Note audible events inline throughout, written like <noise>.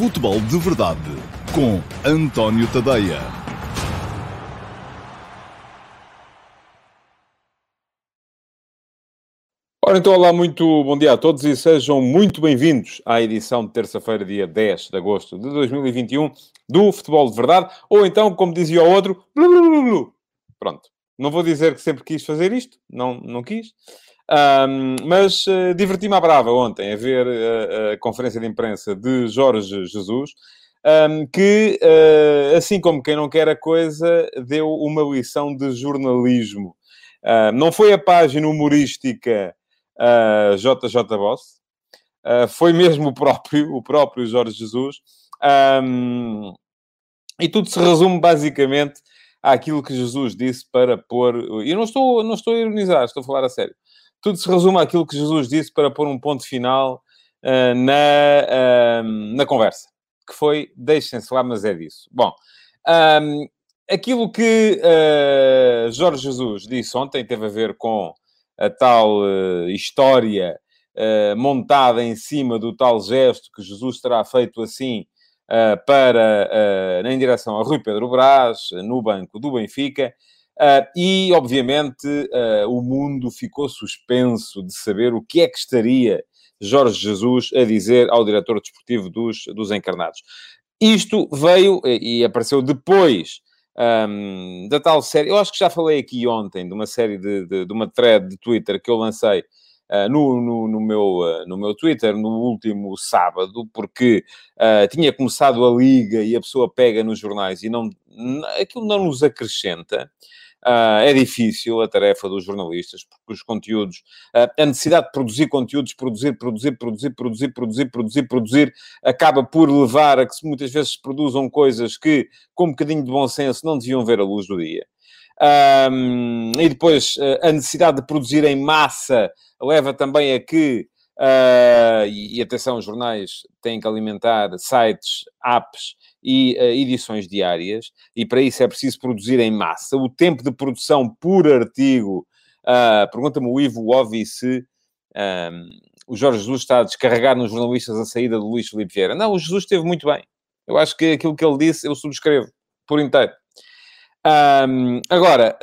Futebol de Verdade com António Tadeia. Ora, então, olá, muito bom dia a todos e sejam muito bem-vindos à edição de terça-feira, dia 10 de agosto de 2021 do Futebol de Verdade, ou então, como dizia o outro, blu, blu, blu, pronto. Não vou dizer que sempre quis fazer isto, não, não quis, um, mas uh, diverti-me à brava ontem a ver uh, a conferência de imprensa de Jorge Jesus, um, que, uh, assim como quem não quer a coisa, deu uma lição de jornalismo. não foi a página humorística JJ Boss, foi mesmo o próprio, o próprio Jorge Jesus. Um, e tudo se resume basicamente àquilo que Jesus disse para pôr. E não estou, não estou a ironizar, estou a falar a sério. Tudo se resume àquilo que Jesus disse para pôr um ponto final uh, na, uh, na conversa, que foi deixem-se lá, mas é disso. Bom, um, aquilo que uh, Jorge Jesus disse ontem teve a ver com a tal história montada em cima do tal gesto que Jesus terá feito assim para, em direção a Rui Pedro Brás, no banco do Benfica. Uh, e, obviamente, uh, o mundo ficou suspenso de saber o que é que estaria Jorge Jesus a dizer ao diretor desportivo dos, dos encarnados. Isto veio e apareceu depois um, da tal série. Eu acho que já falei aqui ontem de uma série de, de, de uma thread de Twitter que eu lancei uh, no, no, no, meu, uh, no meu Twitter no último sábado, porque uh, tinha começado a liga e a pessoa pega nos jornais e não, aquilo não nos acrescenta. Uh, é difícil a tarefa dos jornalistas, porque os conteúdos, uh, a necessidade de produzir conteúdos, produzir, produzir, produzir, produzir, produzir, produzir, produzir, acaba por levar a que muitas vezes se produzam coisas que, com um bocadinho de bom senso, não deviam ver a luz do dia. Um, e depois, uh, a necessidade de produzir em massa leva também a que Uh, e, e, atenção, os jornais têm que alimentar sites, apps e uh, edições diárias, e para isso é preciso produzir em massa. O tempo de produção por artigo, uh, pergunta-me o Ivo Ovi se o Jorge Jesus está a descarregar nos jornalistas a saída do Luís Felipe Vieira. Não, o Jesus esteve muito bem. Eu acho que aquilo que ele disse, eu subscrevo por inteiro. Agora,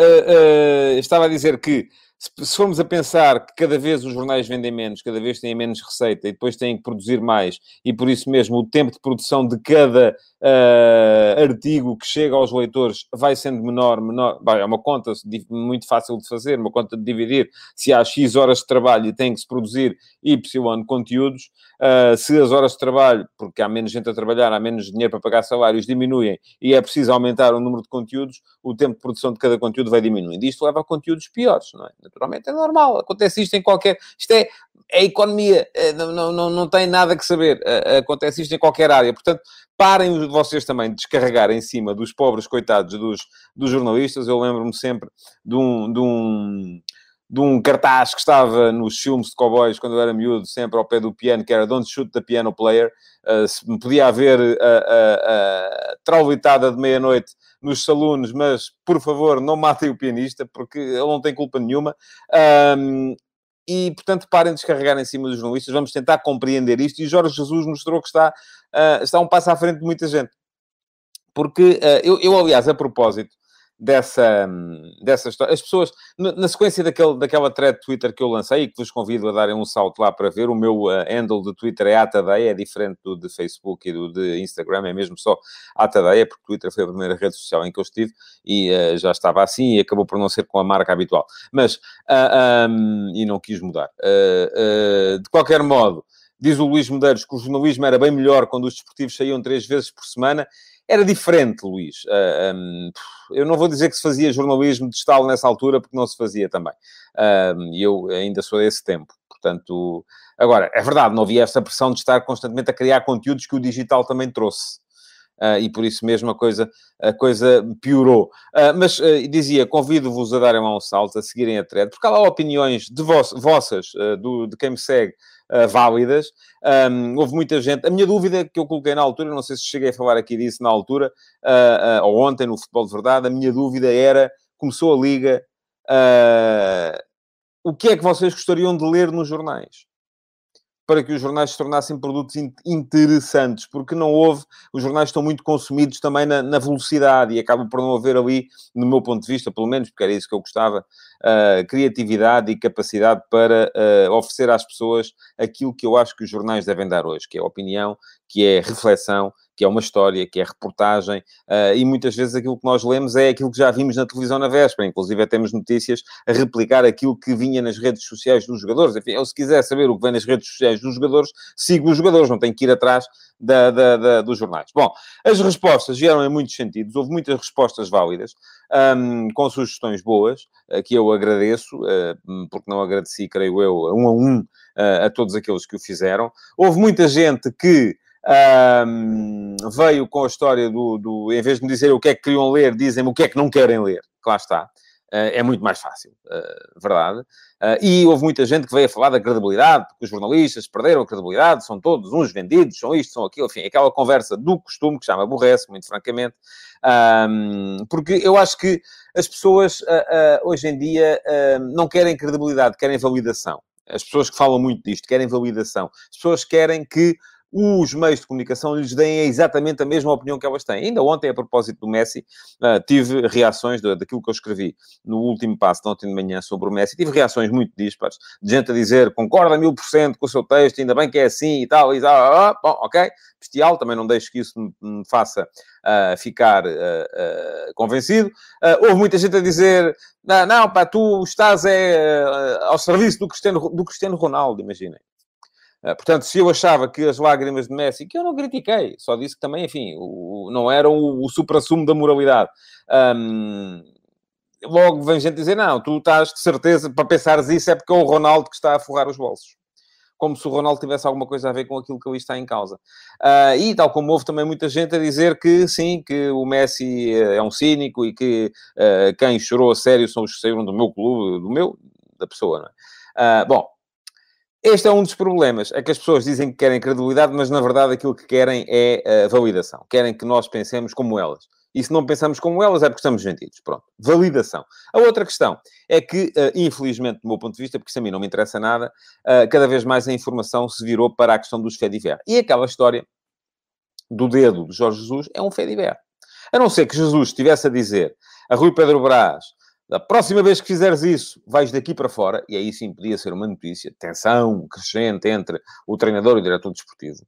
estava a dizer que se, formos a pensar que cada vez os jornais vendem menos, cada vez têm menos receita e depois têm que produzir mais, e por isso mesmo o tempo de produção de cada uh, artigo que chega aos leitores vai sendo menor, menor. Bem, é uma conta muito fácil de fazer, uma conta de dividir. Se há X horas de trabalho e tem que se produzir Y conteúdos, uh, se as horas de trabalho, porque há menos gente a trabalhar, há menos dinheiro para pagar salários, diminuem e é preciso aumentar o número de conteúdos, o tempo de produção de cada conteúdo vai diminuindo. Isto leva a conteúdos piores, não é? Naturalmente é normal, acontece isto em qualquer. Isto é, é economia, é, não, não, não tem nada que saber, acontece isto em qualquer área. Portanto, parem vocês também de descarregar em cima dos pobres coitados dos, dos jornalistas. Eu lembro-me sempre de um, de um de um cartaz que estava nos filmes de cowboys quando eu era miúdo, sempre ao pé do piano, que era Don't Shoot the Piano Player. Uh, podia haver a, a, a traulitada de meia-noite nos saloons, mas por favor não matem o pianista, porque ele não tem culpa nenhuma. Um, e, portanto, parem de descarregar em cima dos jornalistas. Vamos tentar compreender isto. E Jorge Jesus mostrou que está, uh, está um passo à frente de muita gente. Porque uh, eu, eu, aliás, a propósito, dessa, dessa história. As pessoas, na sequência daquele, daquela thread Twitter que eu lancei, e que vos convido a darem um salto lá para ver, o meu uh, handle de Twitter é Atadeia, é diferente do de Facebook e do de Instagram, é mesmo só Atadeia, porque Twitter foi a primeira rede social em que eu estive e uh, já estava assim e acabou por não ser com a marca habitual. Mas, uh, ah, um, e não quis mudar. de qualquer modo, diz o Luís Medeiros que o jornalismo era bem melhor quando os desportivos saíam três vezes por semana era diferente, Luís. Uh, ah, um, eu não vou dizer que se fazia jornalismo de estalo nessa altura, porque não se fazia também. E uh, eu ainda sou desse tempo. Portanto, agora, é verdade, não havia essa pressão de estar constantemente a criar conteúdos que o digital também trouxe. Uh, e por isso mesmo a coisa, a coisa piorou. Uh, mas uh, dizia, convido-vos a darem um salto, a seguirem a thread, porque há lá opiniões de vos, vossas, do, de quem me segue, válidas. Um, houve muita gente. A minha dúvida que eu coloquei na altura, não sei se cheguei a falar aqui disso na altura, ou ontem no Futebol de Verdade, a minha dúvida era, começou a Liga, o que é que vocês gostariam de ler nos jornais? Para que os jornais se tornassem produtos interessantes, porque não houve, os jornais estão muito consumidos também na, na velocidade e acaba por não haver ali, no meu ponto de vista, pelo menos, porque era isso que eu gostava, uh, criatividade e capacidade para uh, oferecer às pessoas aquilo que eu acho que os jornais devem dar hoje, que é opinião, que é reflexão, que é uma história, que é reportagem, uh, e muitas vezes aquilo que nós lemos é aquilo que já vimos na televisão na véspera, inclusive temos notícias a replicar aquilo que vinha nas redes sociais dos jogadores. Enfim, eu se quiser saber o que vem nas redes sociais dos jogadores, sigo os jogadores, não tenho que ir atrás da, da, da, dos jornais. Bom, as respostas vieram em muitos sentidos, houve muitas respostas válidas, um, com sugestões boas, uh, que eu agradeço, uh, porque não agradeci, creio eu, um a um, a todos aqueles que o fizeram. Houve muita gente que um, veio com a história do, do, em vez de me dizer o que é que queriam ler, dizem-me o que é que não querem ler. Que lá está. Uh, é muito mais fácil, uh, verdade. Uh, e houve muita gente que veio a falar da credibilidade, porque os jornalistas perderam a credibilidade, são todos uns vendidos, são isto, são aquilo, enfim, aquela conversa do costume que já me aborrece, muito francamente, um, porque eu acho que as pessoas hoje em dia não querem credibilidade, querem validação. As pessoas que falam muito disto querem validação. As pessoas querem que os meios de comunicação lhes deem exatamente a mesma opinião que elas têm. Ainda ontem, a propósito do Messi, uh, tive reações daquilo que eu escrevi no último passo de ontem de manhã sobre o Messi. Tive reações muito dispares, de gente a dizer concorda mil por cento com o seu texto, ainda bem que é assim e tal, e tal. Ah, ah, bom, ok, bestial, também não deixo que isso me, faça uh, ficar uh, convencido. houve muita gente a dizer, não, não, pá, tu estás é, ao serviço do Cristiano, do Cristiano Ronaldo, imaginem. Eh, portanto, se eu achava que as lágrimas de Messi, que eu não critiquei, só disse que também, enfim, o, não eram o, o supra-sumo da moralidade. Um, logo vem gente dizer, não, tu estás de certeza, para pensares isso é porque é o Ronaldo que está a forrar os bolsos. Como se o Ronaldo tivesse alguma coisa a ver com aquilo que ali está em causa. Uh, e tal como houve também muita gente a dizer que sim, que o Messi eh, é um cínico e que uh, quem chorou a sério são os que saíram do meu clube, do meu, da pessoa, não é? Uh, bom, este é um dos problemas, é que as pessoas dizem que querem credibilidade, mas na verdade aquilo que querem é a validação. Querem que nós pensemos como elas. E se não pensamos como elas é porque estamos vendidos. Pronto. Validação. A outra questão é que, uh, infelizmente, do meu ponto de vista, porque isso a mim não me interessa nada, uh, cada vez mais a informação se virou para a questão dos fé diver. E aquela história do dedo de Jorge Jesus é um fé diver. A não ser que Jesus estivesse a dizer a Rui Pedro Brás da próxima vez que fizeres isso, vais daqui para fora, e aí sim podia ser uma notícia, tensão crescente entre o treinador e o diretor desportivo.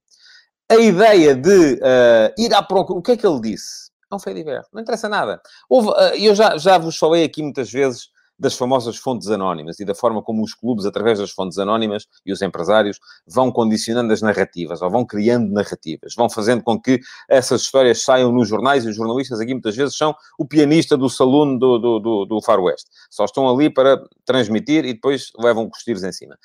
A ideia de uh, ir à procura, o que é que ele disse? É um fé diver, não interessa nada. Uh, eu já, já vos falei aqui muitas vezes das famosas fontes anónimas e da forma como os clubes, através das fontes anónimas e os empresários, vão condicionando as narrativas, ou vão criando narrativas, vão fazendo com que essas histórias saiam nos jornais e os jornalistas aqui muitas vezes são o pianista do salão do, do, do, do Far West. Só estão ali para transmitir e depois levam os tiros em cima.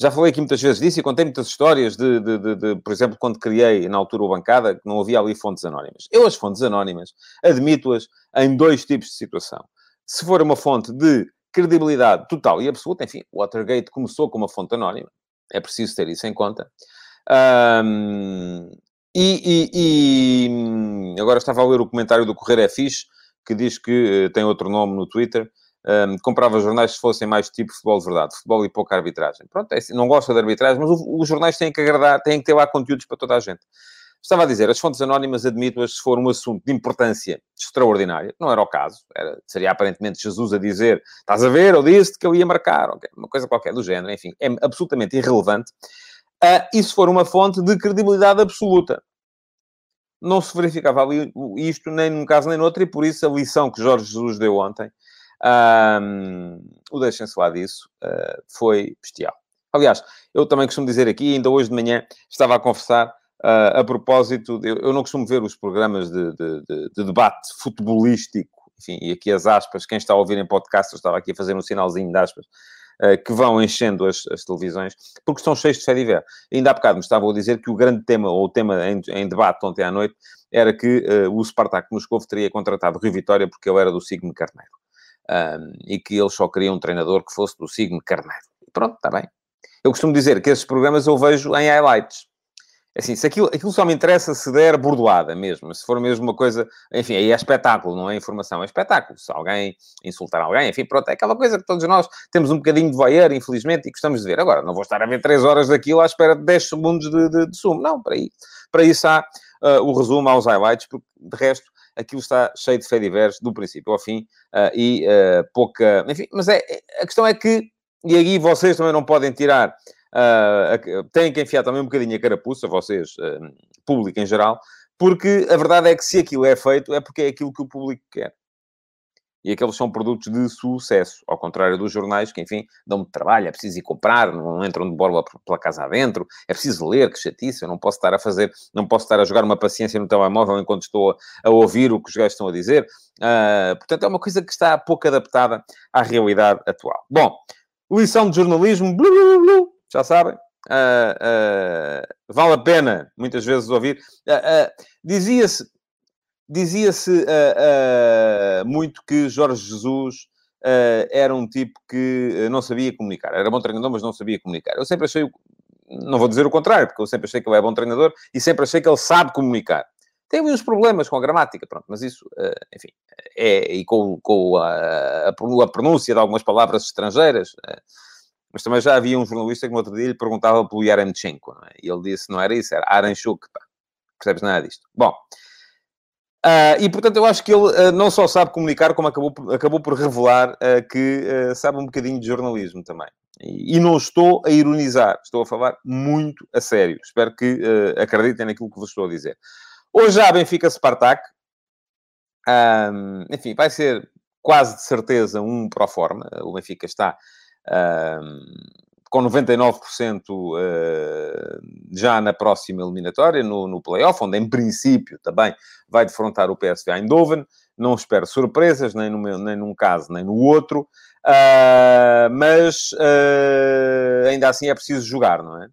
Já falei aqui muitas vezes disso e contei muitas histórias de, de, de, de, por exemplo, quando criei na altura o Bancada, que não havia ali fontes anónimas. Eu as fontes anónimas admito-as em dois tipos de situação se for uma fonte de credibilidade total e absoluta, enfim, Watergate começou com uma fonte anónima, é preciso ter isso em conta. Um, e, e, e, agora estava a ler o comentário do Correio é Fixe, que diz que uh, tem outro nome no Twitter. Um, comprava jornais se fossem mais tipo futebol de verdade, futebol e pouca arbitragem. Pronto, é, assim, não gosta de arbitragem, mas os jornais têm que agradar, têm que ter lá conteúdos para toda a gente. Estava a dizer, as fontes anónimas admito-as se for um assunto de importância extraordinária. Não era o caso. Era, seria aparentemente Jesus a dizer, estás a ver, eu disse que eu ia marcar. Uma coisa qualquer do género. Enfim, é absolutamente irrelevante. Uh, e se for uma fonte de credibilidade absoluta. Não se verificava isto, nem num caso nem no outro, e por isso a lição que Jorge Jesus deu ontem, um, o deixem-se lá disso, uh, foi bestial. Aliás, eu também costumo dizer aqui, ainda hoje de manhã estava a conversar Uh, a propósito, eu, eu, não costumo ver os programas de, de, de, de, debate futebolístico, enfim, e aqui as aspas, quem está a ouvir em podcast, eu estava aqui a fazer um sinalzinho de aspas, uh, que vão enchendo as, as, televisões, porque estão cheios de fé de ver. Ainda há bocado me estavam a dizer que o grande tema, ou o tema em, em debate ontem à noite, era que uh, o Spartak Moscou teria contratado Rui Vitória porque ele era do signo Carneiro. Um, e que eles só queriam um treinador que fosse do signo Carneiro. Pronto, está bem. Eu costumo dizer que esses programas eu vejo em highlights Assim, se aquilo, aquilo só me interessa se der bordoada mesmo, se for mesmo uma coisa, enfim, aí é espetáculo, não é informação, é espetáculo. Se alguém insultar alguém, enfim, pronto, é aquela coisa que todos nós temos um bocadinho de voyeur, infelizmente, e gostamos de ver. Agora, não vou estar a ver 3 horas daquilo à espera de 10 segundos de, de, de sumo. Não, para, aí, para isso há uh, o resumo, aos highlights, porque de resto aquilo está cheio de fediveres do princípio ao fim uh, e uh, pouca. Enfim, mas é, a questão é que, e aí vocês também não podem tirar Uh, têm que enfiar também um bocadinho a carapuça, vocês, uh, público em geral, porque a verdade é que se aquilo é feito, é porque é aquilo que o público quer. E aqueles são produtos de sucesso, ao contrário dos jornais que, enfim, dão-me trabalho, é preciso ir comprar, não entram de borla pela casa adentro, é preciso ler, que chatice, eu não posso estar a fazer, não posso estar a jogar uma paciência no telemóvel enquanto estou a, ouvir o que os gajos estão a dizer. Uh, portanto, é uma coisa que está pouco adaptada à realidade atual. Bom, lição de jornalismo, blu, blu, blu, já sabem. Uh, uh, vale a pena, muitas vezes, ouvir. Uh, dizia-se dizia-se muito que Jorge Jesus era um tipo que não sabia comunicar. Era bom treinador, mas não sabia comunicar. Eu sempre achei, não vou dizer o contrário, porque eu sempre achei que ele é bom treinador e sempre achei que ele sabe comunicar. Tem uns problemas com a gramática, pronto, mas isso, enfim, é, e com, com a, a, pronúncia de algumas palavras estrangeiras, mas também já havia um jornalista que no outro dia lhe perguntava pelo Yaremchenko, é? e ele disse, não era isso, era Aranchuk, pá. Percebes nada disto? Bom, uh, e portanto eu acho que ele uh, não só sabe comunicar, como acabou, acabou por revelar uh, que sabe um bocadinho de jornalismo também. E, e, não estou a ironizar, estou a falar muito a sério. Espero que acreditem naquilo que vos estou a dizer. Hoje há Benfica-Spartak. Um, enfim, vai ser quase de certeza um pro forma. O Benfica está com 99% uh, já na próxima eliminatória, no, no playoff, onde em princípio também vai defrontar o PSV Eindhoven. Não espero surpresas, nem, no meu, nem num caso, nem no outro. Uh, mas uh, ainda assim é preciso jogar, não é?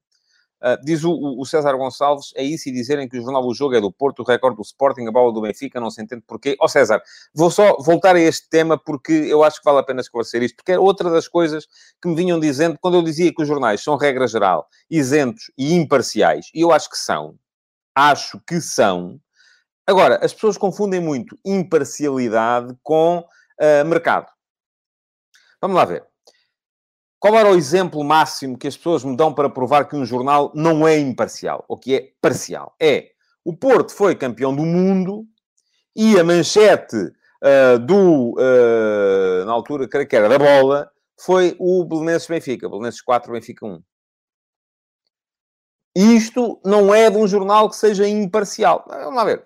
Uh, diz o, o, César Gonçalves, é isso e dizerem que o jornal do jogo é do Porto, o recorde do Sporting, a bola do Benfica, não se entende porquê. Ó oh, César, vou só voltar a este tema porque eu acho que vale a pena esclarecer isto, porque é outra das coisas que me vinham dizendo quando eu dizia que os jornais são, regra geral, isentos e imparciais, e eu acho que são. Acho que são. Agora, as pessoas confundem muito imparcialidade com uh, mercado. Vamos lá ver. Qual era o exemplo máximo que as pessoas me dão para provar que um jornal não é imparcial, ou que é parcial? É, o Porto foi campeão do mundo e a manchete uh, do, uh, na altura, creio que era da bola, foi o Belenenses-Benfica. Belenenses 4, Benfica 1. Isto não é de um jornal que seja imparcial. Vamos lá ver.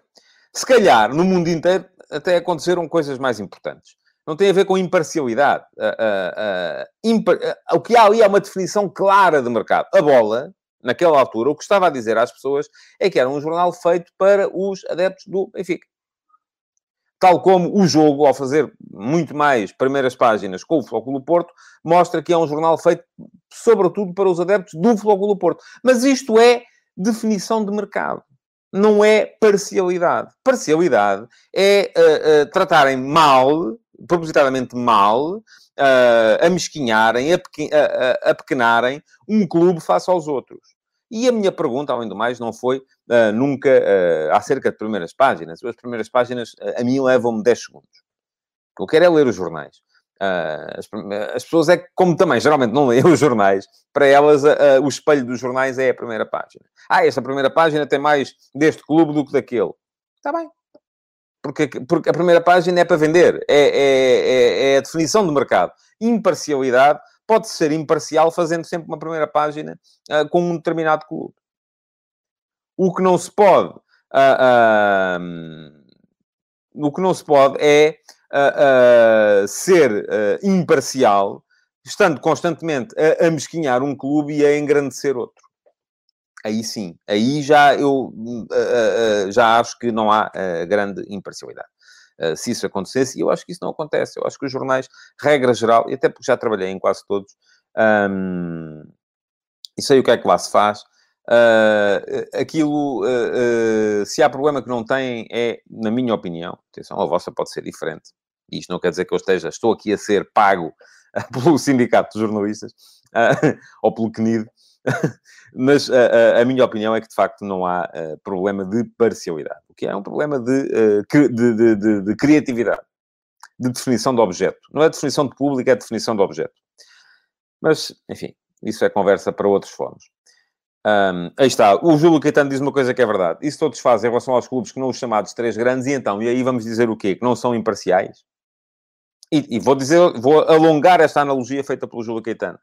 Se calhar, no mundo inteiro, até aconteceram coisas mais importantes não tem a ver com imparcialidade. Uh, uh, uh, impar... o que há ali é uma definição clara de mercado. A bola, naquela altura, o que estava a dizer às pessoas é que era um jornal feito para os adeptos do Benfica. Tal como o jogo, ao fazer muito mais primeiras páginas com o Flóculo Porto, mostra que é um jornal feito, sobretudo, para os adeptos do Flóculo Porto. Mas isto é definição de mercado não é parcialidade. Parcialidade é uh, uh, tratarem mal propositadamente mal, uh, a mesquinharem, a, a, a pequenarem um clube face aos outros. E a minha pergunta, além do mais, não foi uh, nunca uh, acerca de primeiras páginas. As primeiras páginas, uh, a mim, levam-me 10 segundos. O que eu quero é ler os jornais. As, as, pessoas é que, como também geralmente não leem <laughs> os jornais, para elas o espelho dos jornais é a primeira página. Ah, esta primeira página tem mais deste clube do que daquele. Está bem, porque, porque a primeira página é para vender, é, é, é, é a definição do mercado. Imparcialidade pode ser imparcial fazendo sempre uma primeira página uh, com um determinado clube. O que não se pode, uh, uh, o que não se pode é ser imparcial, estando constantemente a, a mesquinhar um clube e a engrandecer outro aí sim, aí já eu uh, uh, já acho que não há uh, grande imparcialidade. se isso acontecesse, e eu acho que isso não acontece, eu acho que os jornais, regra geral, e até porque já trabalhei em quase todos, um, e sei o que é que lá se faz, aquilo, se há problema que não tem, é, na minha opinião, atenção, a vossa pode ser diferente, e isto não quer dizer que eu esteja, estou aqui a ser pago <laughs> pelo Sindicato de Jornalistas, <laughs> ou pelo CNID, <laughs> Mas a, a, a, minha opinião é que, de facto, não há uh, problema de parcialidade. O que é um problema de, uh, de, de, de, de criatividade, de definição de objeto. Não é definição de público, é definição de objeto. Mas, enfim, isso é conversa para outros fóruns. Um, aí está. O Júlio Caetano diz uma coisa que é verdade. Isso todos fazem em relação aos clubes que não os chamados três grandes, e então, e aí vamos dizer o quê? Que não são imparciais? E, e vou dizer, vou alongar esta analogia feita pelo Júlio Caetano.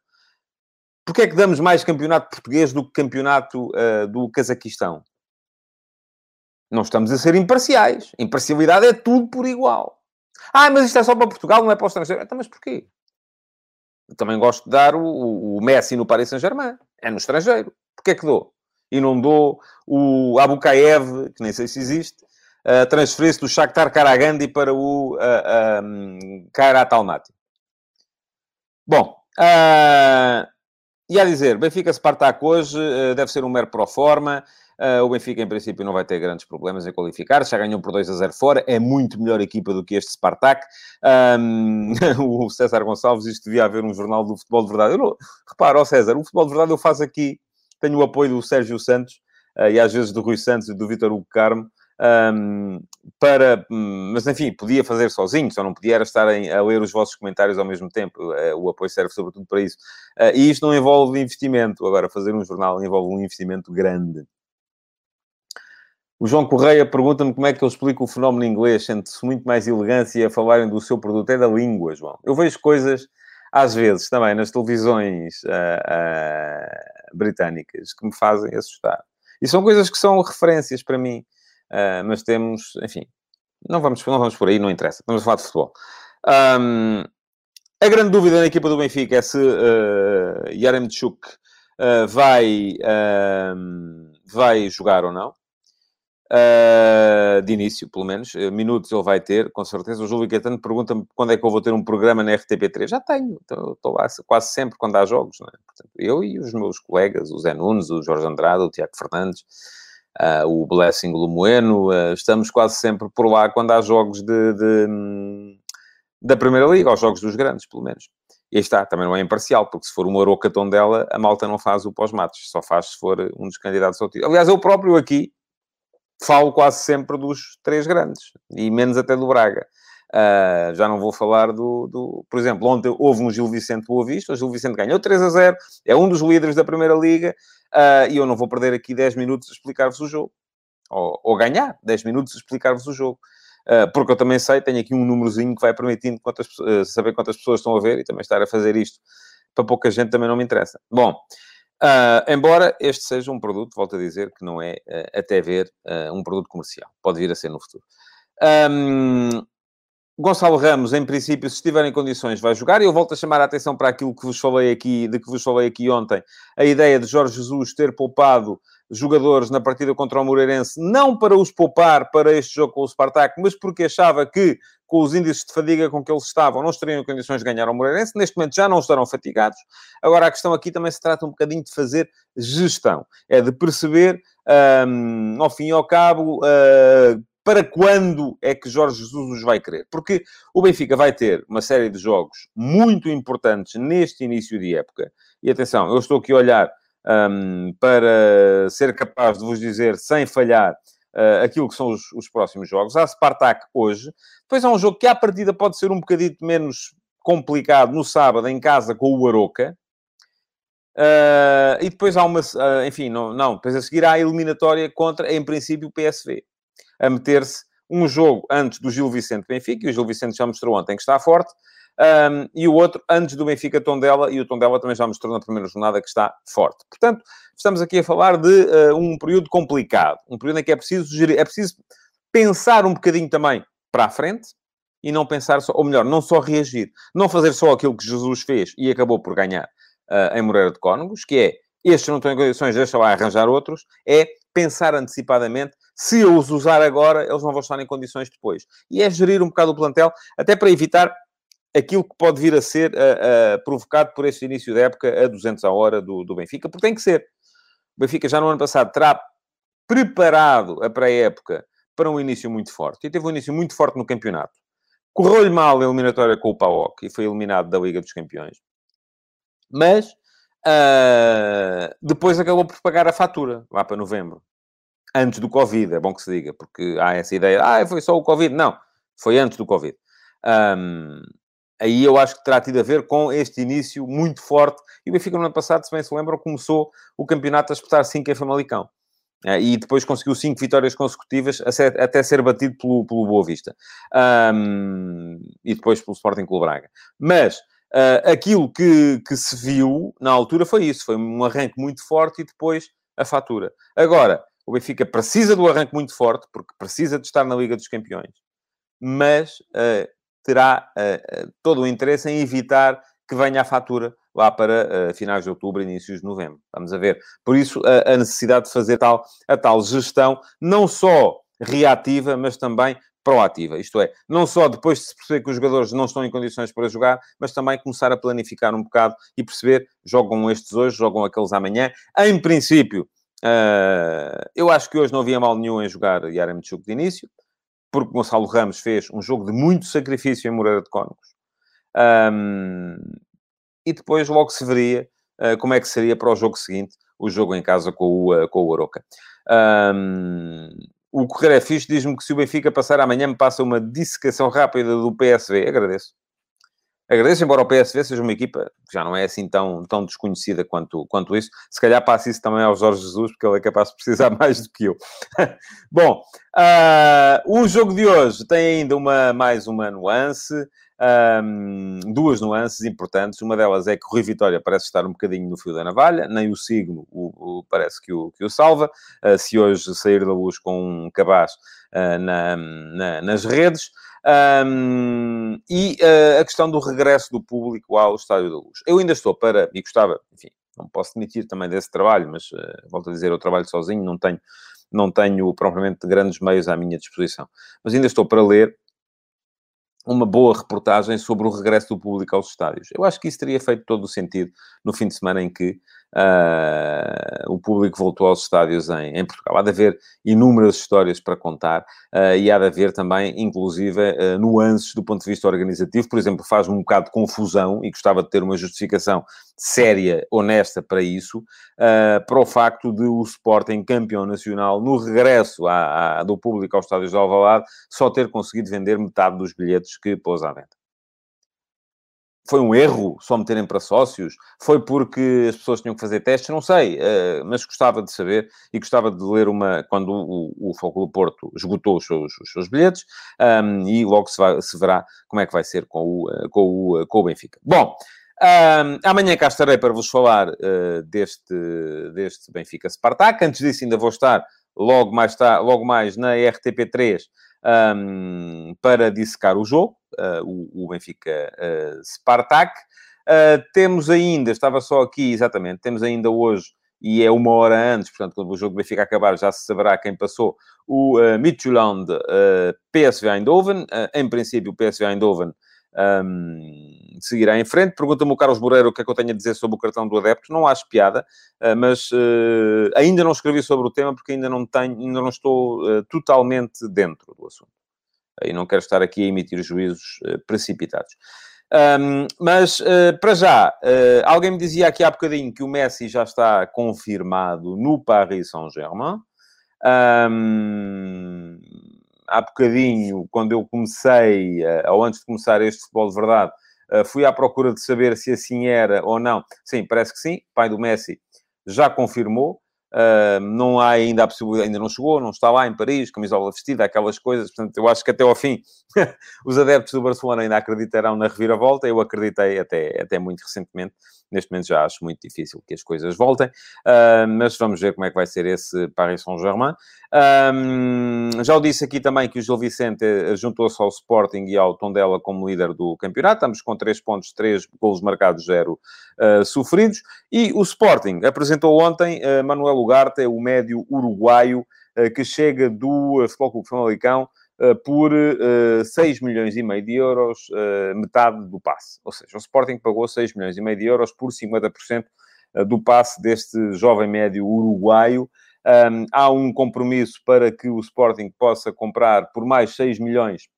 Porquê é que damos mais campeonato português do que campeonato uh, do Cazaquistão? Não estamos a ser imparciais. Imparcialidade é tudo por igual. Ah, mas isto é só para Portugal, não é para o estrangeiro. Então, mas porquê? Eu também gosto de dar o, o Messi no Paris Saint-Germain. É no estrangeiro. Porquê é que dou? E não dou o Abukaev, que nem sei se existe, uh, transferir-se do Shakhtar Karagandhi para o uh, um, Kairat Almaty. Bom, uh, e a dizer, Benfica-Spartak hoje uh, deve ser um mero pro forma. Uh, o Benfica, em princípio, não vai ter grandes problemas em qualificar. Já ganhou por 2 a 0 fora. É muito melhor equipa do que este Spartak. Um, <laughs> o César Gonçalves, isto devia haver um jornal do futebol de verdade. Eu não... Repara, ó César, o futebol de verdade eu faço aqui. Tenho o apoio do Sérgio Santos uh, e às vezes do Rui Santos e do Vitor Hugo Carmo. Um, para, hum, mas enfim, podia fazer sozinho, só não podia era estar a ler os vossos comentários ao mesmo tempo. Uh, o apoio serve sobretudo para isso. Uh, e isto não envolve investimento. Agora, fazer um jornal envolve um investimento grande. O João Correia pergunta-me como é que eu explico o fenómeno inglês, sente-se muito mais elegância a falarem do seu produto. É da língua, João. Eu vejo coisas, às vezes, também nas televisões uh, uh, britânicas que me fazem assustar. E são coisas que são referências para mim. Uh, mas temos, enfim, não vamos, não vamos por aí, não interessa. Vamos falar de futebol. Um, a grande dúvida na equipa do Benfica é se uh, Yaremchuk uh, vai, uh, vai jogar ou não. Uh, de início, pelo menos. Minutos ele vai ter, com certeza. O Júlio Caetano pergunta-me quando é que eu vou ter um programa na RTP3. Já tenho, estou lá quase sempre quando há jogos. É? Portanto, eu e os meus colegas, o Zé Nunes, o Jorge Andrade, o Tiago Fernandes, uh, o Blessing Lumoeno, estamos quase sempre por lá quando há jogos de, de, da Primeira Liga, aos jogos dos grandes, pelo menos. E está, também não é imparcial, porque se for uma Arocaton dela, a malta não faz o pós-matos, só faz se for um dos candidatos ao título. Aliás, eu próprio aqui, falo quase sempre dos três grandes, e menos até do Braga. Uh, já não vou falar do, do, Por exemplo, ontem houve um Gil Vicente Boa Vista, o Gil Vicente ganhou 3 a 0, é um dos líderes da Primeira Liga, uh, e eu não vou perder aqui 10 minutos a explicar-vos o jogo. Ou, ou, ganhar 10 minutos a explicar-vos o jogo. Uh, porque eu também sei, tenho aqui um númerozinho que vai permitindo quantas, saber quantas pessoas estão a ver, e também estar a fazer isto para pouca gente também não me interessa. Bom, Uh, embora este seja um produto, volto a dizer, que não é, uh, até ver, uh, um produto comercial. Pode vir a ser no futuro. Um, Gonçalo Ramos, em princípio, se estiver em condições, vai jogar. E eu volto a chamar a atenção para aquilo que vos falei aqui, de que vos falei aqui ontem. A ideia de Jorge Jesus ter poupado jogadores na partida contra o Moreirense, não para os poupar para este jogo com o Spartak, mas porque achava que com os índices de fadiga com que eles estavam, não estariam em condições de ganhar ao Moreirense. Neste momento já não estarão fatigados. Agora, a questão aqui também se trata um bocadinho de fazer gestão. É de perceber, um, ao fim e ao cabo, uh, para quando é que Jorge Jesus os vai querer. Porque o Benfica vai ter uma série de jogos muito importantes neste início de época. E atenção, eu estou aqui a olhar um, para ser capaz de vos dizer, sem falhar, uh, aquilo que são os, os, próximos jogos. Há Spartak hoje. Depois há um jogo que, à partida, pode ser um bocadito menos complicado no sábado, em casa, com o Aroca. Uh, e depois há uma... Uh, enfim, não, não. Depois a seguir há a eliminatória contra, em princípio, o PSV. A meter-se um jogo antes do Gil Vicente Benfica, e o Gil Vicente já mostrou ontem que está forte, um, e o outro antes do Benfica Tondela, e o Tondela também já mostrou na primeira jornada que está forte. Portanto, estamos aqui a falar de uh, um período complicado, um período em que é preciso gerir, é preciso pensar um bocadinho também para a frente e não pensar só, ou melhor, não só reagir, não fazer só aquilo que Jesus fez e acabou por ganhar uh, em Moreira de Cónegos, que é estes não estão em condições, deixa lá arranjar outros, é pensar antecipadamente, se eu os usar agora, eles não vão estar em condições depois. E é gerir um bocado o plantel, até para evitar aquilo que pode vir a ser uh, uh, provocado por este início da época a 200 a hora do, do Benfica, porque tem que ser. O Benfica já no ano passado terá preparado a pré-época para um início muito forte. E teve um início muito forte no campeonato. Correu-lhe mal a eliminatória com o PAOK e foi eliminado da Liga dos Campeões. Mas Uh, depois acabou por pagar a fatura, lá para novembro. Antes do Covid, é bom que se diga, porque há essa ideia, ah, foi só o Covid. Não, foi antes do Covid. Um, aí eu acho que terá tido a ver com este início muito forte. E o Benfica, no ano passado, se bem se lembram, começou o campeonato a disputar 5 em Famalicão. Uh, e depois conseguiu 5 vitórias consecutivas até ser batido pelo, pelo Boa Vista. Um, e depois pelo Sporting Clube Braga. Mas uh, aquilo que, que se viu na altura foi isso. Foi um arranque muito forte e depois a fatura. Agora, o Benfica precisa do arranque muito forte, porque precisa de estar na Liga dos Campeões. Mas uh, terá uh, todo o interesse em evitar que venha a fatura lá para uh, finais de outubro, inícios de novembro. Vamos a ver. Por isso, a, a necessidade de fazer tal, a tal gestão, não só reativa, mas também proativa. Isto é, não só depois de se perceber que os jogadores não estão em condições para jogar, mas também começar a planificar um bocado e perceber, jogam estes hoje, jogam aqueles amanhã. Em princípio, uh, eu acho que hoje não havia mal nenhum em jogar Yaremchuk de início porque Gonçalo Ramos fez um jogo de muito sacrifício em Moreira de Cónicos. Um, e depois logo se veria uh, como é que seria para o jogo seguinte, o jogo em casa com o, uh, com o Oroca. Um, o Correio é Fixe diz-me que se o Benfica passar amanhã me passa uma dissecação rápida do PSV. Agradeço. Agradeço, embora o PSV seja uma equipa que já não é assim tão, tão desconhecida quanto, quanto isso. Se calhar passa isso também ao Jorge Jesus, porque ele é capaz de precisar <laughs> mais do que eu. <laughs> Bom, uh, o jogo de hoje tem ainda uma, mais uma nuance, um, duas nuances importantes. Uma delas é que o Rui Vitória parece estar um bocadinho no fio da navalha, nem o signo o, o parece que o, que o salva. Uh, se hoje sair da luz com um cabaz uh, na, na, nas redes. Um, e uh, a questão do regresso do público ao Estádio da Luz. Eu ainda estou para, e gostava, enfim, não posso demitir também desse trabalho, mas uh, volto a dizer, eu trabalho sozinho, não tenho, não tenho propriamente grandes meios à minha disposição. Mas ainda estou para ler uma boa reportagem sobre o regresso do público aos estádios. Eu acho que isso teria feito todo o sentido no fim de semana em que uh, o público voltou aos estádios em, em, Portugal. Há de haver inúmeras histórias para contar uh, e há de haver também, inclusive, uh, nuances do ponto de vista organizativo. Por exemplo, faz-me um bocado de confusão e gostava de ter uma justificação séria, honesta para isso, para o facto de o Sporting, campeão nacional, no regresso à, à, do público aos estádios de Alvalade, só ter conseguido vender metade dos bilhetes que pôs à venda. Foi um erro só meterem para sócios? Foi porque as pessoas tinham que fazer testes? Não sei, uh, mas gostava de saber e gostava de ler uma... Quando o, o do Porto esgotou os seus, os seus bilhetes um, e logo se, vai, se, verá como é que vai ser com o, uh, com o, uh, com o Benfica. Bom, um, amanhã cá estarei para vos falar deste, deste Benfica Spartak. Antes disso ainda vou estar logo mais, logo mais na RTP3 um, para dissecar o jogo, uh, o, o, Benfica uh, Spartak. Uh, temos ainda, estava só aqui, exatamente, temos ainda hoje, e é uma hora antes, portanto, quando o jogo Benfica acabar, já se saberá quem passou, o uh, Midtjylland uh, PSV Eindhoven. em princípio, o PSV Eindhoven um, seguirá em frente. Pergunta-me o Carlos Moreira o que é que eu tenho a dizer sobre o cartão do adepto. Não acho piada, uh, mas uh, ainda não escrevi sobre o tema porque ainda não tenho, ainda não estou uh, totalmente dentro do assunto. E não quero estar aqui a emitir juízos precipitados. Um, mas, para já, alguém me dizia aqui há bocadinho que o Messi já está confirmado no Paris Saint-Germain. Um, há bocadinho, quando eu comecei, eh, ou antes de começar este futebol de verdade, eh, fui à procura de saber se assim era ou não. Sim, parece que sim. O pai do Messi já confirmou. Uh, não há ainda a possibilidade, ainda não chegou, não está lá em Paris, camisola vestida, aquelas coisas. Portanto, eu acho que até ao fim <laughs> os adeptos do Barcelona ainda acreditarão na reviravolta. Eu acreditei até, até muito recentemente. Neste momento já acho muito difícil que as coisas voltem, uh, mas vamos ver como é que vai ser esse Paris Saint-Germain. Já o disse aqui também que o Gil Vicente juntou-se ao Sporting e ao Tondela como líder do campeonato. Estamos com 3 pontos, 3 golos marcados, 0 uh, sofridos. E o Sporting apresentou ontem uh, Manuel Ugarte, o médio uruguaio, uh, que chega do Futebol Clube Famalicão eh, por 6 eh, milhões e meio de euros, eh, metade do passe. Ou seja, o Sporting pagou 6 milhões e meio de euros por 50% do passe deste jovem médio uruguaio. Há um compromisso para que o Sporting possa comprar por mais 6 milhões,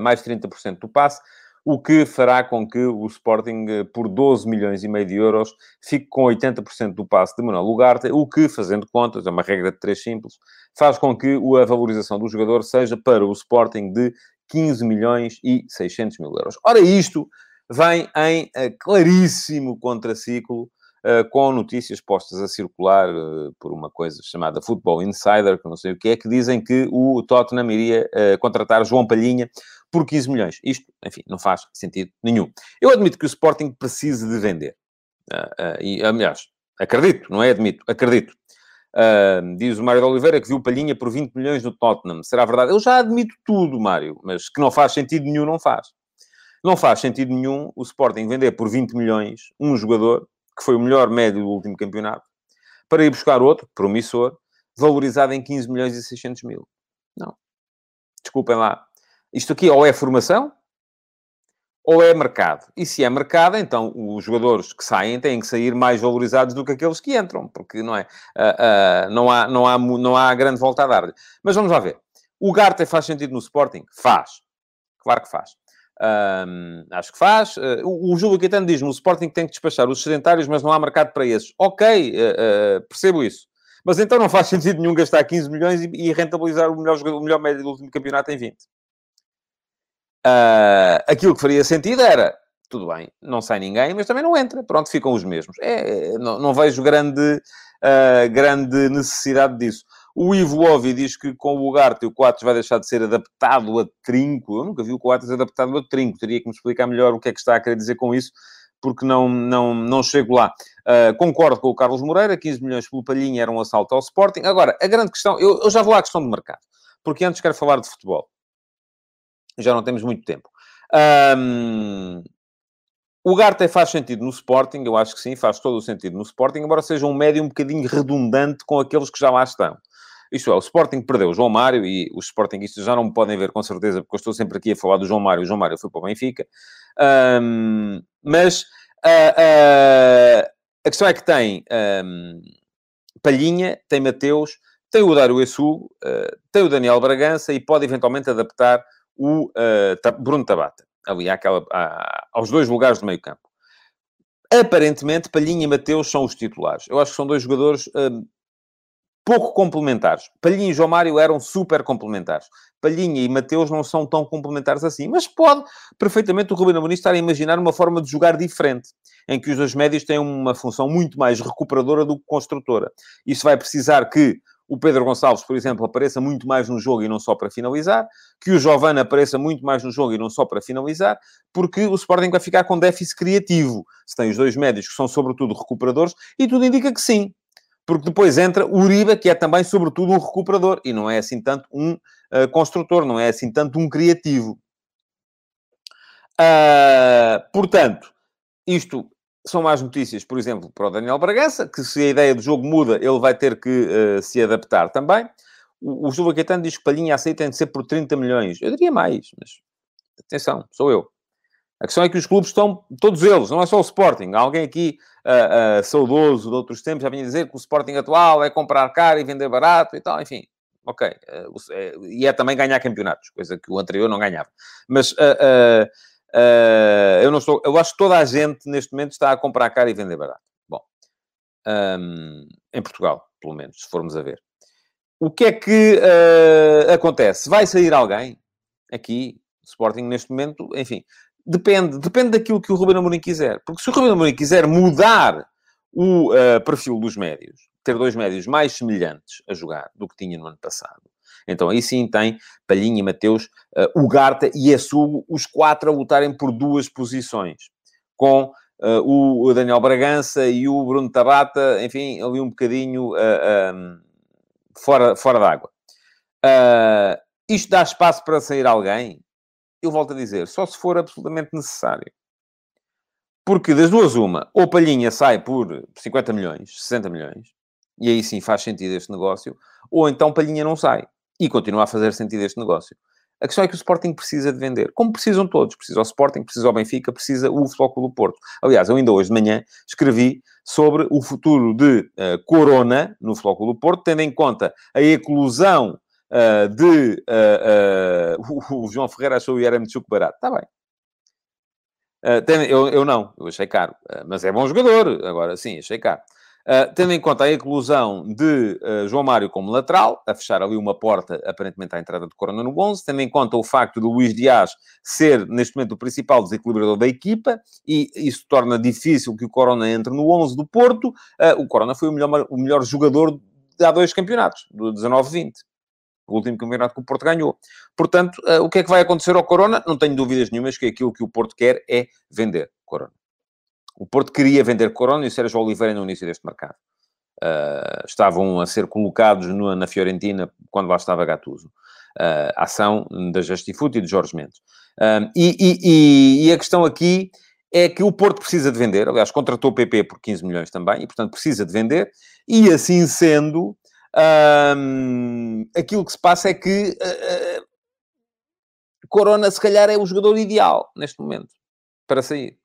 mais 30% do passe. O que fará com que o Sporting, eh, por 12 milhões e meio de euros, fique com 80% do passe de Manuel Ugarte, o que, fazendo contas, é uma regra de três simples, faz com que a valorização do jogador seja para o Sporting de 15 milhões e 600 mil euros. Ora, isto vem em uh, claríssimo contraciclo uh, com notícias postas a circular por uma coisa chamada Football Insider, que não sei o que é, que dizem que o Tottenham iria contratar João Palhinha por 15 milhões. Isto, enfim, não faz sentido nenhum. Eu admito que o Sporting precise de vender. e, aliás, acredito, não é admito, acredito. Uh, diz o Mário de Oliveira que viu Palhinha por 20 milhões no Tottenham. Será verdade? Eu já admito tudo, Mário, mas que não faz sentido nenhum, não faz. Não faz sentido nenhum o Sporting vender por 20 milhões um jogador que foi o melhor médio do último campeonato para ir buscar outro, promissor, valorizado em 15 milhões e 600 mil. Não. Desculpem lá. Isto aqui ou é formação ou é mercado. E se é mercado, então os jogadores que saem têm que sair mais valorizados do que aqueles que entram, porque não é, uh, uh, não, há, não, há, não há grande volta a dar-lhe. Mas vamos lá ver. O Garte faz sentido no Sporting? Faz. Claro que faz. Um, acho que faz. Uh, o, Júlio Caetano diz-me, o Sporting tem que despachar os sedentários, mas não há mercado para esses. Ok, percebo isso. Mas então não faz <laughs> sentido nenhum gastar 15 milhões e, e rentabilizar o melhor, jogador, o melhor médio do último campeonato em 20. Uh, aquilo que faria sentido era, tudo bem, não sai ninguém, mas também não entra. Pronto, ficam os mesmos. É, não, não vejo grande, uh, grande necessidade disso. O Ivo Ovi diz que com o Ugarte o Coates vai deixar de ser adaptado a trinco. Eu nunca vi o Coates adaptado a trinco. Teria que me explicar melhor o que é que está a querer dizer com isso, porque não, não, não chego lá. Uh, concordo com o Carlos Moreira, 15 milhões pelo Palhinha era um assalto ao Sporting. Agora, a grande questão, eu, eu já vou à questão do mercado, porque antes quero falar de futebol já não temos muito tempo. Um, o Garte faz sentido no Sporting, eu acho que sim, faz todo o sentido no Sporting, embora seja um médio um bocadinho redundante com aqueles que já lá estão. Isto é, o Sporting perdeu o João Mário e os Sportingistas já não me podem ver com certeza, porque eu estou sempre aqui a falar do João Mário. O João Mário foi para o Benfica. Um, mas uh, a questão é que tem um, Palhinha, tem Mateus, tem o Dário Essu, uh, tem o Daniel Bragança e pode eventualmente adaptar o uh, Bruno Tabata, ali àquela, à, aos dois lugares do meio campo. Aparentemente, Palhinha e Mateus são os titulares. Eu acho que são dois jogadores uh, pouco complementares. Palhinha e João Mário eram super complementares. Palhinha e Mateus não são tão complementares assim, mas pode perfeitamente o Ruben Amorim estar a imaginar uma forma de jogar diferente, em que os dois médios têm uma função muito mais recuperadora do que construtora. Isso vai precisar que o Pedro Gonçalves, por exemplo, apareça muito mais no jogo e não só para finalizar, que o Giovana apareça muito mais no jogo e não só para finalizar, porque o Sporting vai ficar com déficit criativo. Se tem os dois médios que são sobretudo recuperadores, e tudo indica que sim. Porque depois entra o Uribe, que é também sobretudo um recuperador, e não é assim tanto um uh, construtor, não é assim tanto um criativo. Uh, portanto, isto são más notícias, por exemplo, para o Daniel Bragança, que se a ideia do jogo muda, ele vai ter que uh, se adaptar também. O, o Júlio Caetano diz que Palhinha aceita de ser por 30 milhões. Eu diria mais, mas atenção, sou eu. A questão é que os clubes estão, todos eles, não é só o Sporting. Alguém aqui, uh, uh, saudoso de outros tempos, já vinha dizer que o Sporting atual é comprar caro e vender barato e tal, enfim. Ok. E é também ganhar campeonatos, coisa que o anterior não ganhava. Mas Uh, eu não estou. Eu acho que toda a gente neste momento está a comprar caro e vender barato. Bom, um, em Portugal, pelo menos, se formos a ver. O que é que uh, acontece? Vai sair alguém aqui, Sporting neste momento, enfim, depende, depende daquilo que o Ruben Amorim quiser. Porque se o Ruben Amorim quiser mudar o uh, perfil dos médios, ter dois médios mais semelhantes a jogar do que tinha no ano passado, então aí sim tem Palhinha, Mateus, uh, Ugarte e Essugo, os quatro a lutarem por duas posições, com uh, o Daniel Bragança e o Bruno Tabata, enfim, ali um bocadinho uh, eh, fora, fora d'água. Uh, isto dá espaço para sair alguém? Eu volto a dizer, só se for absolutamente necessário. Porque das duas, uma, ou Palhinha sai por 50 milhões, 60 milhões, e aí sim faz sentido este negócio, ou então Palhinha não sai e continua a fazer sentido este negócio. A questão é que o Sporting precisa de vender, como precisam todos. Precisa o Sporting, precisa o Benfica, precisa o Futebol do Porto. Aliás, eu ainda hoje de manhã escrevi sobre o futuro de uh, Corona no Futebol do Porto, tendo em conta a eclosão uh, de... Uh, o, João Ferreira achou o Yaremchuk barato. Está bem. eu, eu não, eu achei caro. mas é bom jogador, agora sim, achei caro. Uh, tendo em conta a inclusão de uh, João Mário como lateral, a fechar ali uma porta, aparentemente, à entrada de Corona no 11, tendo em conta o facto de Luís Dias ser, neste momento, o principal desequilibrador da equipa, e isso torna difícil que o Corona entre no 11 do Porto, uh, o Corona foi o melhor, o melhor jogador de há dois campeonatos, do 19-20. O último campeonato que o Porto ganhou. Portanto, o que é que vai acontecer ao Corona? Não tenho dúvidas nenhumas que aquilo que o Porto quer é vender Corona. O Porto queria vender Corona e o Sérgio Oliveira no início deste mercado. Uh, estavam a ser colocados no, na Fiorentina quando lá estava Gattuso. Uh, ação da Justifoot e de Jorge Mendes. Uh, e, e, e, a questão aqui é que o Porto precisa de vender. Aliás, contratou o PP por 15 milhões também e, portanto, precisa de vender. E assim sendo, aquilo que se passa é que Corona, se calhar, é o jogador ideal neste momento para sair.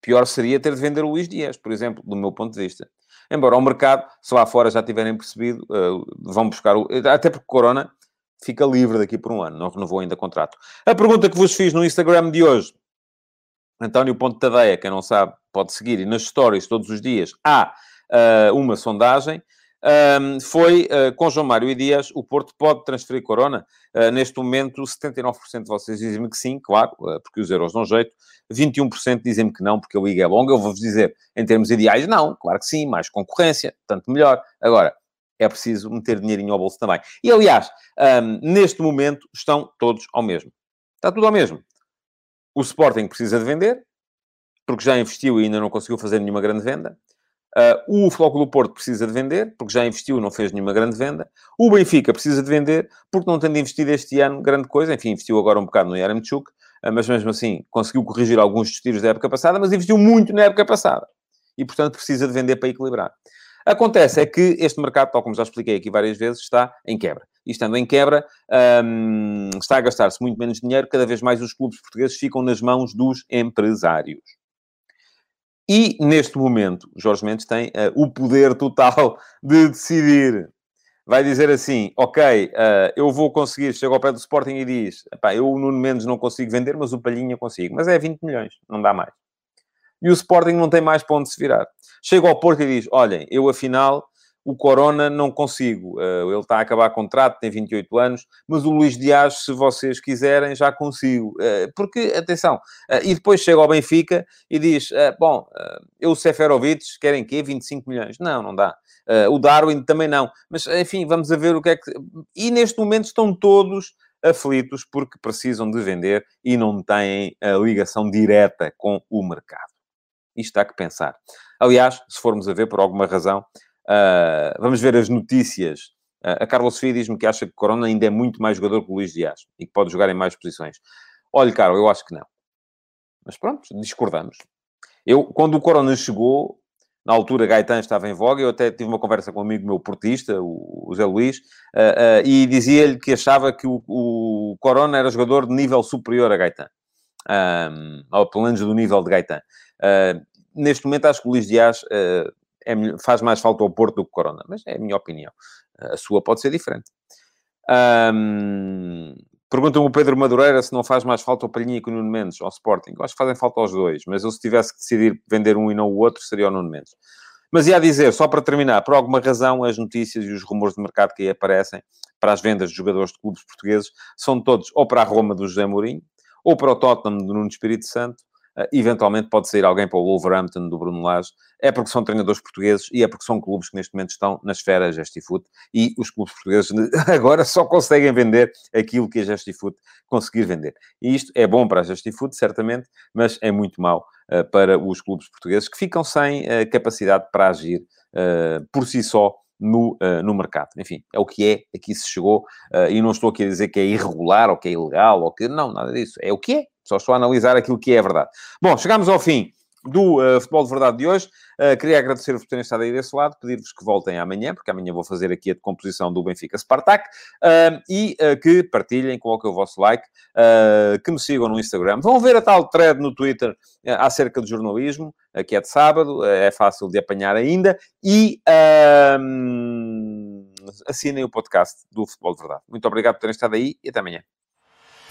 Pior seria ter de vender o Luís Dias, por exemplo, do meu ponto de vista. Embora o mercado, se lá fora já tiverem percebido, uh, vão buscar o... Até porque Corona fica livre daqui por um ano, não renovou ainda contrato. A pergunta que vos fiz no Instagram de hoje, António Ponte Tadeia, quem não sabe, pode seguir, e nas stories todos os dias há uh, uma sondagem um, foi uh, com João Mário e Dias, o Porto pode transferir Corona? Uh, neste momento, 79% de vocês dizem-me que sim, claro, uh, porque os euros dão jeito. 21% dizem-me que não, porque a liga é longa. Eu vou-vos dizer, em termos ideais, não, claro que sim, mais concorrência, tanto melhor. Agora, é preciso meter dinheirinho ao bolso também. E, aliás, um, neste momento, estão todos ao mesmo. Está tudo ao mesmo. O Sporting precisa de vender, porque já investiu e ainda não conseguiu fazer nenhuma grande venda. Uh, o Flóculo Porto precisa de vender, porque já investiu, não fez nenhuma grande venda. O Benfica precisa de vender, porque não tendo investido este ano grande coisa. Enfim, investiu agora um bocado no Yaramchuk, uh, mas mesmo assim conseguiu corrigir alguns dos tiros da época passada, mas investiu muito na época passada. E, portanto, precisa de vender para equilibrar. Acontece é que este mercado, tal como já expliquei aqui várias vezes, está em quebra. E estando em quebra, um, está a gastar-se muito menos dinheiro, cada vez mais os clubes portugueses ficam nas mãos dos empresários. E, neste momento, Jorge Mendes tem uh, o poder total <laughs> de decidir. Vai dizer assim, ok, uh, eu vou conseguir, chega ao pé do Sporting e diz, eu o Nuno Mendes não consigo vender, mas o Palhinha consigo. Mas é 20 milhões, não dá mais. E o Sporting não tem mais para onde se virar. Chega ao Porto e diz, olhem, eu afinal o Corona não consigo. Uh, ele está a acabar contrato, tem 28 anos, mas o Luís Dias, se vocês quiserem, já consigo. Uh, porque, atenção, uh, e depois chega ao Benfica e diz, bom, eu o Seferovic, querem quê? 25 milhões? Não, não dá. o Darwin também não. Mas, enfim, vamos a ver o que é que... E neste momento estão todos aflitos porque precisam de vender e não têm a ligação direta com o mercado. Isto há que pensar. Aliás, se formos a ver, por alguma razão, Uh, vamos ver as notícias. Uh, a Carlos Sofia diz-me que acha que Corona ainda é muito mais jogador que o Luís Dias e que pode jogar em mais posições. Olha, Carlos, eu acho que não. Mas pronto, discordamos. Eu, quando o Corona chegou, na altura Gaetan estava em voga, eu até tive uma conversa com um amigo meu portista, o, Zé Luís, uh, uh, e dizia-lhe que achava que o, o, Corona era jogador de nível superior a Gaetan. Um, ou pelo menos do nível de Gaetan. Uh, neste momento acho que o Luís Dias é, faz mais falta ao Porto do que Corona, mas é a minha opinião. A sua pode ser diferente. Um, Pergunta-me o Pedro Madureira se não faz mais falta ao Palhinha que o Nuno Mendes ao Sporting. Eu acho que fazem falta aos dois, mas eu se tivesse que decidir vender um e não o outro, seria o Nuno Mendes. Mas ia dizer, só para terminar, por alguma razão, as notícias e os rumores de mercado que aí aparecem para as vendas de jogadores de clubes portugueses são todos ou para a Roma do José Mourinho, ou para o Tottenham do Nuno Espírito Santo, eventualmente pode sair alguém para o Wolverhampton do Bruno Lage. É porque são treinadores portugueses e é porque são clubes que neste momento estão na esfera Gestifoot e os clubes portugueses <laughs> agora só conseguem vender aquilo que a Gestifoot conseguir vender. E isto é bom para a Gestifoot, certamente, mas é muito mau uh, para os clubes portugueses que ficam sem uh, capacidade para agir por si só no, uh, no mercado. Enfim, é o que é, aqui se chegou, uh, e não estou aqui a dizer que é irregular ou que é ilegal, ou que não, nada disso. É o que é, só estou a analisar aquilo que é verdade. Bom, chegamos ao fim do uh, Futebol de Verdade de hoje. Uh, queria agradecer-vos por terem estado aí desse lado, pedir-vos que voltem amanhã, porque amanhã vou fazer aqui a decomposição do Benfica Spartak, uh, e que partilhem, coloquem o vosso like, que me sigam no Instagram. Vão ver a tal thread no Twitter acerca do jornalismo, que é de sábado, é fácil de apanhar ainda, e assinem o podcast do Futebol de Verdade. Muito obrigado por terem estado aí e até amanhã.